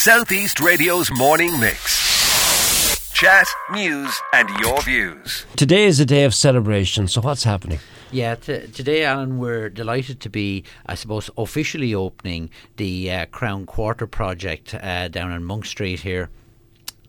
Southeast Radio's morning mix. Chat, news, and your views. Today is a day of celebration, so what's happening? Yeah, t- today, Alan, we're delighted to be, I suppose, officially opening the uh, Crown Quarter project uh, down on Monk Street here.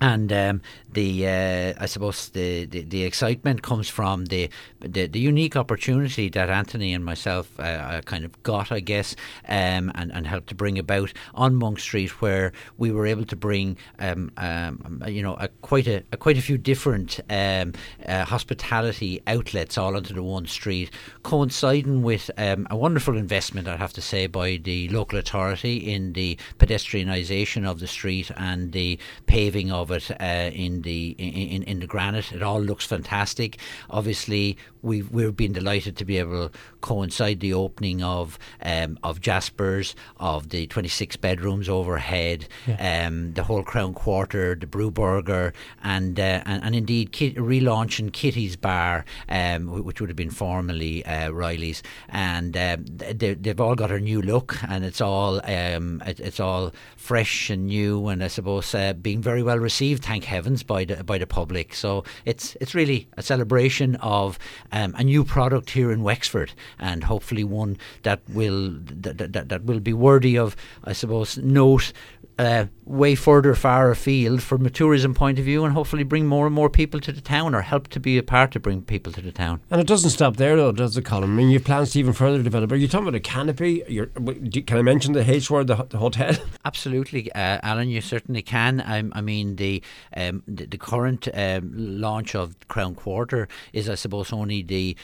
And um, the uh, I suppose the, the, the, excitement comes from the, the, the unique opportunity that Anthony and myself uh, uh, kind of got, I guess, um, and and helped to bring about on Monck Street, where we were able to bring um, um, you know a, quite a, a, quite a few different um, uh, hospitality outlets all onto the one street, coinciding with um, a wonderful investment, I have to say, by the local authority in the pedestrianisation of the street and the paving of it uh, in the in, in the granite. It all looks fantastic. Obviously, we've we've been delighted to be able to coincide the opening of um, of Jasper's, of the 26 bedrooms overhead, yeah. um, the whole Crown Quarter, the Brew Burger, and uh, and, and, indeed Kit, relaunching Kitty's Bar, um, which would have been formerly uh, Riley's, and um, they, have all got a new look, and it's all um, it, it's all fresh and new, and I suppose uh, being very well received, thank heavens, by the by the public. So it's it's really a celebration of um, a new product here in Wexford, and hopefully one that will that, that, that will be worthy of, I suppose, note uh, way further far afield from a tourism point of view and hopefully bring more and more people to the town or help to be a part to bring people to the town. And it doesn't stop there though, does it, Colin? I mean, you have plans to even further develop. Are you talking about a canopy? You're, can I mention the H word, the, the hotel? Absolutely, uh, Alan, you certainly can. I, I mean, the, um, the, the current um, launch of Crown Quarter is, I suppose, only the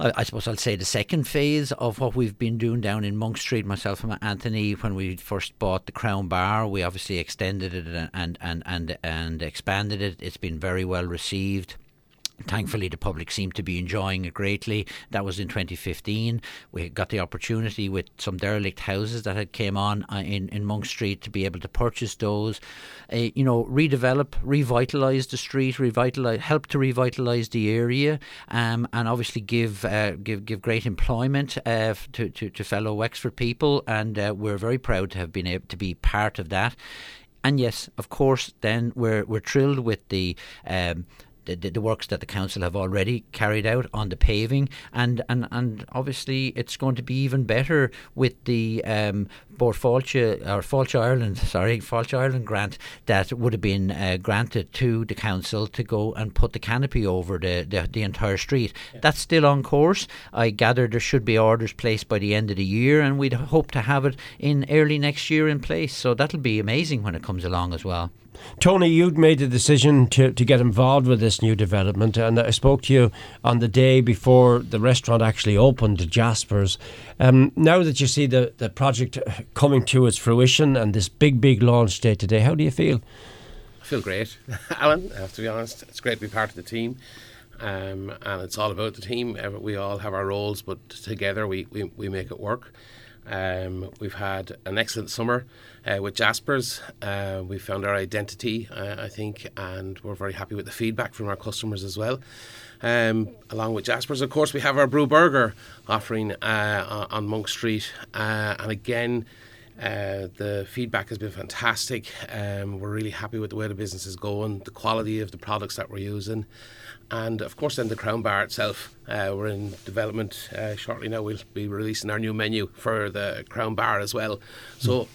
I, suppose I'll say the second phase of what we've been doing down in Monck Street, myself and Anthony, when we first bought the Crown Bar, we obviously extended it and and and and expanded it. It's been very well received. Thankfully, the public seemed to be enjoying it greatly. That was in 2015. We got the opportunity with some derelict houses that had came on uh, in in Monck Street to be able to purchase those. Uh, you know, redevelop, revitalise the street, revitalise, help to revitalise the area, um, and obviously give uh, give give great employment uh, to, to, to fellow Wexford people. And uh, we're very proud to have been able to be part of that. And yes, of course, then we're we're thrilled with the. Um, the, the, the, works that the council have already carried out on the paving, and, and, and obviously it's going to be even better with the um, Bord Fáilte or Fáilte Ireland, sorry, Fáilte Ireland grant that would have been uh, granted to the council to go and put the canopy over the, the, the entire street. Yeah. That's still on course. I gather there should be orders placed by the end of the year, and we'd hope to have it in early next year in place. So that'll be amazing when it comes along as well. Tony, you'd made the decision to, to get involved with this new development, and I spoke to you on the day before the restaurant actually opened, Jasper's. Um, now that you see the, the project coming to its fruition and this big, big launch day today, how do you feel? I feel great, Alan, I have to be honest. It's great to be part of the team. Um, and it's all about the team. We all have our roles, but together we, we, we make it work. Um, we've had an excellent summer uh, with Jaspers. Uh, we found our identity, uh, I think, and we're very happy with the feedback from our customers as well. Um, along with Jaspers, of course, we have our Brew Burger offering uh, on Monck Street, uh, and again. Uh, the feedback has been fantastic. Um, we're really happy with the way the business is going, the quality of the products that we're using, and of course, then the Crown Bar itself. Uh, we're in development uh, shortly now. We'll be releasing our new menu for the Crown Bar as well. So,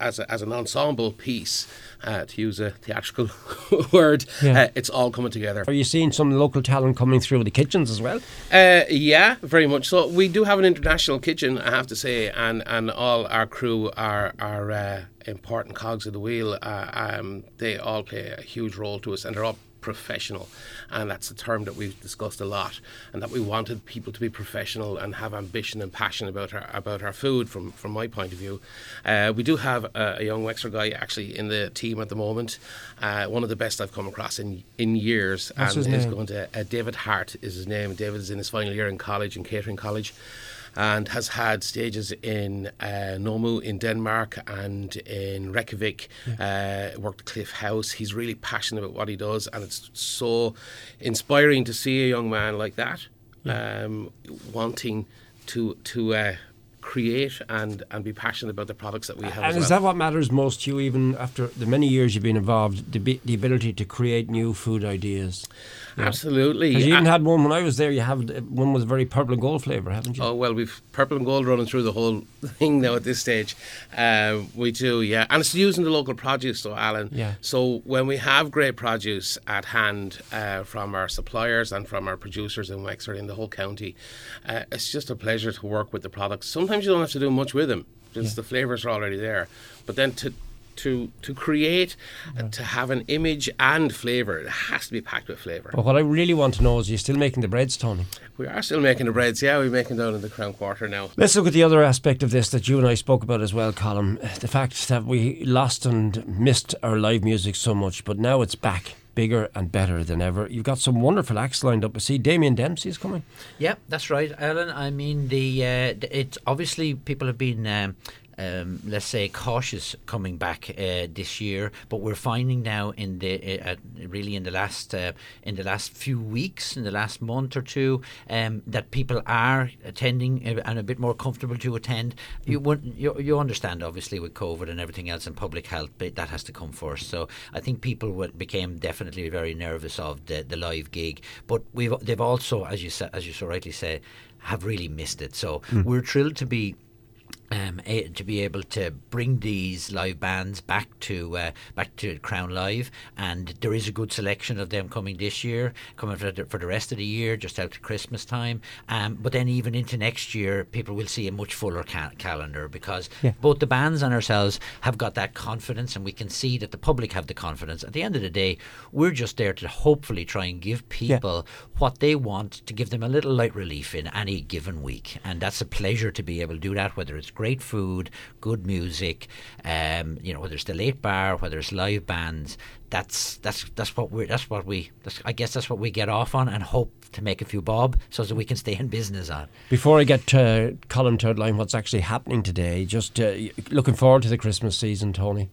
as, a, as an ensemble piece, uh, to use a theatrical word, yeah. uh, it's all coming together. Are you seeing some local talent coming through the kitchens as well? Uh, yeah, very much so. We do have an international kitchen, I have to say, and, and all our crew are, are uh, important cogs of the wheel. Uh, um, they all play a huge role to us, and they're all professional. And that's a term that we've discussed a lot, and that we wanted people to be professional and have ambition and passion about our about our food. From from my point of view, uh, we do have a, a, young Wexford guy actually in the team at the moment. Uh, one of the best I've come across in in years, and is going to uh, David Hart is his name. David is in his final year in college in catering college and has had stages in uh, Noma in Denmark and in Reykjavik. Yeah. Uh, worked at Cliff House. He's really passionate about what he does, and it's so inspiring to see a young man like that yeah. um, wanting to to. Uh, create and, and be passionate about the products that we have. And as is well. that what matters most to you, even after the many years you've been involved, the, the ability to create new food ideas? Absolutely. You even had one when I was there. You have one with very purple and gold flavour, haven't you? Oh well, we've purple and gold running through the whole thing now at this stage. Uh, we do, yeah, and it's using the local produce, though, Alan. Yeah. So when we have great produce at hand uh, from our suppliers and from our producers in Wexford in the whole county, uh, it's just a pleasure to work with the products. Sometimes you don't have to do much with them; because the flavors are already there. But then to to to create, uh, to have an image and flavour, it has to be packed with flavour. But what I really want to know is, you're you still making the breads, Tony? We are still making the breads, yeah. We're making down in the Crown Quarter now. Let's look at the other aspect of this that you and I spoke about as well, Colin. The fact that we lost and missed our live music so much, but now it's back. Bigger and better than ever. You've got some wonderful acts lined up. I see Damien Dempsey is coming. Yeah, that's right, Alan. I mean, the uh, it's obviously people have been. Um, um, let's say cautious coming back uh, this year, but we're finding now in the uh, uh, really in the last uh, in the last few weeks, in the last month or two, um, that people are attending uh, and a bit more comfortable to attend. You, wouldn't- you you understand obviously with COVID and everything else and public health, but that has to come first. So I think people became definitely very nervous of the, the live gig, but we've they've also, as you sa- as you so rightly say, have really missed it. So we're thrilled to be um, a, to be able to bring these live bands back to uh, back to Crown Live, and there is a good selection of them coming this year, coming for the, for the rest of the year, just out to Christmas time. Um, but then even into next year, people will see a much fuller ca- calendar because Yeah. both the bands and ourselves have got that confidence, and we can see that the public have the confidence. At the end of the day, we're just there to hopefully try and give people what they want to give them a little light relief in any given week, and that's a pleasure to be able to do that. Whether it's great food, good music, um, you know, whether it's the late bar, whether it's live bands, that's that's that's what we're that's what we that's, I guess that's what we get off on and hope to make a few bob so that we can stay in business on. Before I get to Colin Third Line, what's actually happening today? Just uh, looking forward to the Christmas season, Tony.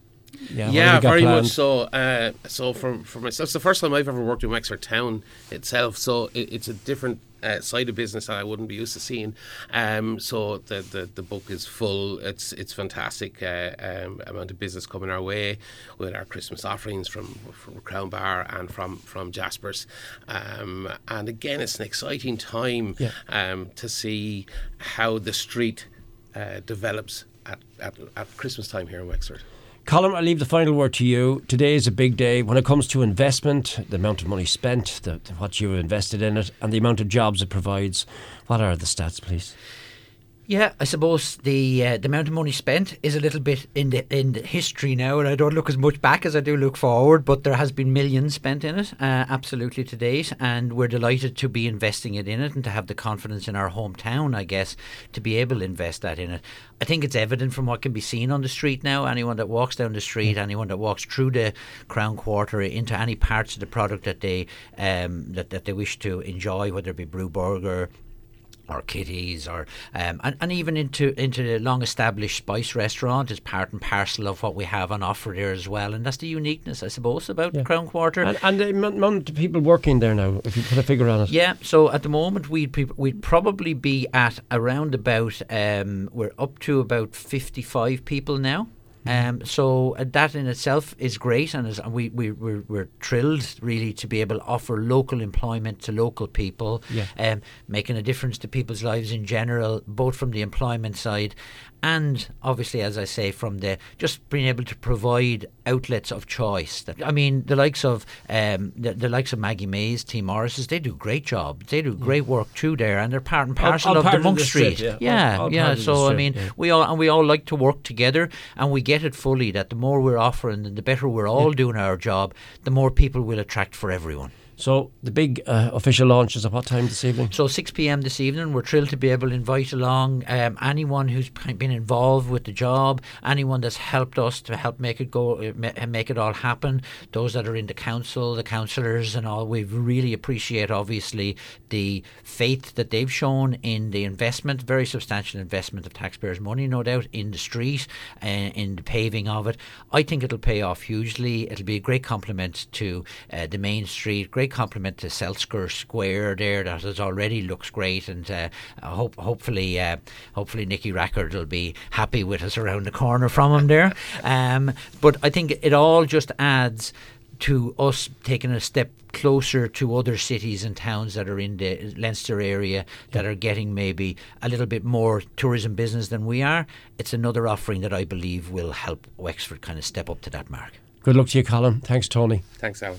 Yeah, Yeah, very planned? much so. Uh, so for for myself, it's the first time I've ever worked in Wexford town itself. So it, it's a different uh, side of business that I wouldn't be used to seeing. Um, so the, the the book is full. It's it's fantastic uh, um, amount of business coming our way with our Christmas offerings from from Crown Bar and from from Jaspers. Um, and again, it's an exciting time Yeah. um, to see how the street uh, develops at, at, at Christmas time here in Wexford. Colin, I leave the final word to you. Today is a big day when it comes to investment, the amount of money spent, the, what you have invested in it, and the amount of jobs it provides. What are the stats, please? Yeah, I suppose the uh, the amount of money spent is a little bit in the in the history now, and I don't look as much back as I do look forward. But there has been millions spent in it, uh, absolutely to date, and we're delighted to be investing it in it and to have the confidence in our hometown, I guess, to be able to invest that in it. I think it's evident from what can be seen on the street now. Anyone that walks down the street, anyone that walks through the Crown Quarter into any parts of the product that they um, that that they wish to enjoy, whether it be Brew Burger or Kitties, or um, and, and even into into the long established Spice restaurant is part and parcel of what we have on offer there as well, and that's the uniqueness, I suppose, about Yeah. Crown Quarter. And, and the amount amount of people working there now, if you put a figure on it. Yeah, so at the moment we'd pe- we'd probably be at around about um, we're up to about fifty five people now. Um, so uh, that in itself is great, and is, and we we we're, we're thrilled really to be able to offer local employment to local people, Yeah. um, making a difference to people's lives in general, both from the employment side and obviously, as I say, from the just being able to provide outlets of choice. I mean, the likes of um, the, the likes of Maggie Mays, T Morris's, they do a great job. They do great work too there, and they're part and All- parcel all of part the of the Monck street, Street. yeah. yeah, All- all yeah. part of the So I mean, yeah. we all and we all like to work together, and we get it fully that the more we're offering, and the better we're all doing our job, the more people we'll attract for everyone. So the big uh, official launch is at what time this evening? So 6 p.m. this evening, we're thrilled to be able to invite along um, anyone who's been involved with the job, anyone that's helped us to help make it go, make it all happen. Those that are in the council, the councillors, and all. We really appreciate, obviously, the faith that they've shown in the investment, very substantial investment of taxpayers' money, no doubt, in the street, uh, in the paving of it. I think it'll pay off hugely. It'll be a great compliment to uh, the main street, great great compliment to Selskar Square there that has already looks great, and uh, hope hopefully uh, hopefully Nicky Rackard will be happy with us around the corner from him there. Um, but I think it all just adds to us taking a step closer to other cities and towns that are in the Leinster area that are getting maybe a little bit more tourism business than we are. It's another offering that I believe will help Wexford kind of step up to that mark. Good luck to you, Colin. Thanks, Tony. Thanks, Alan.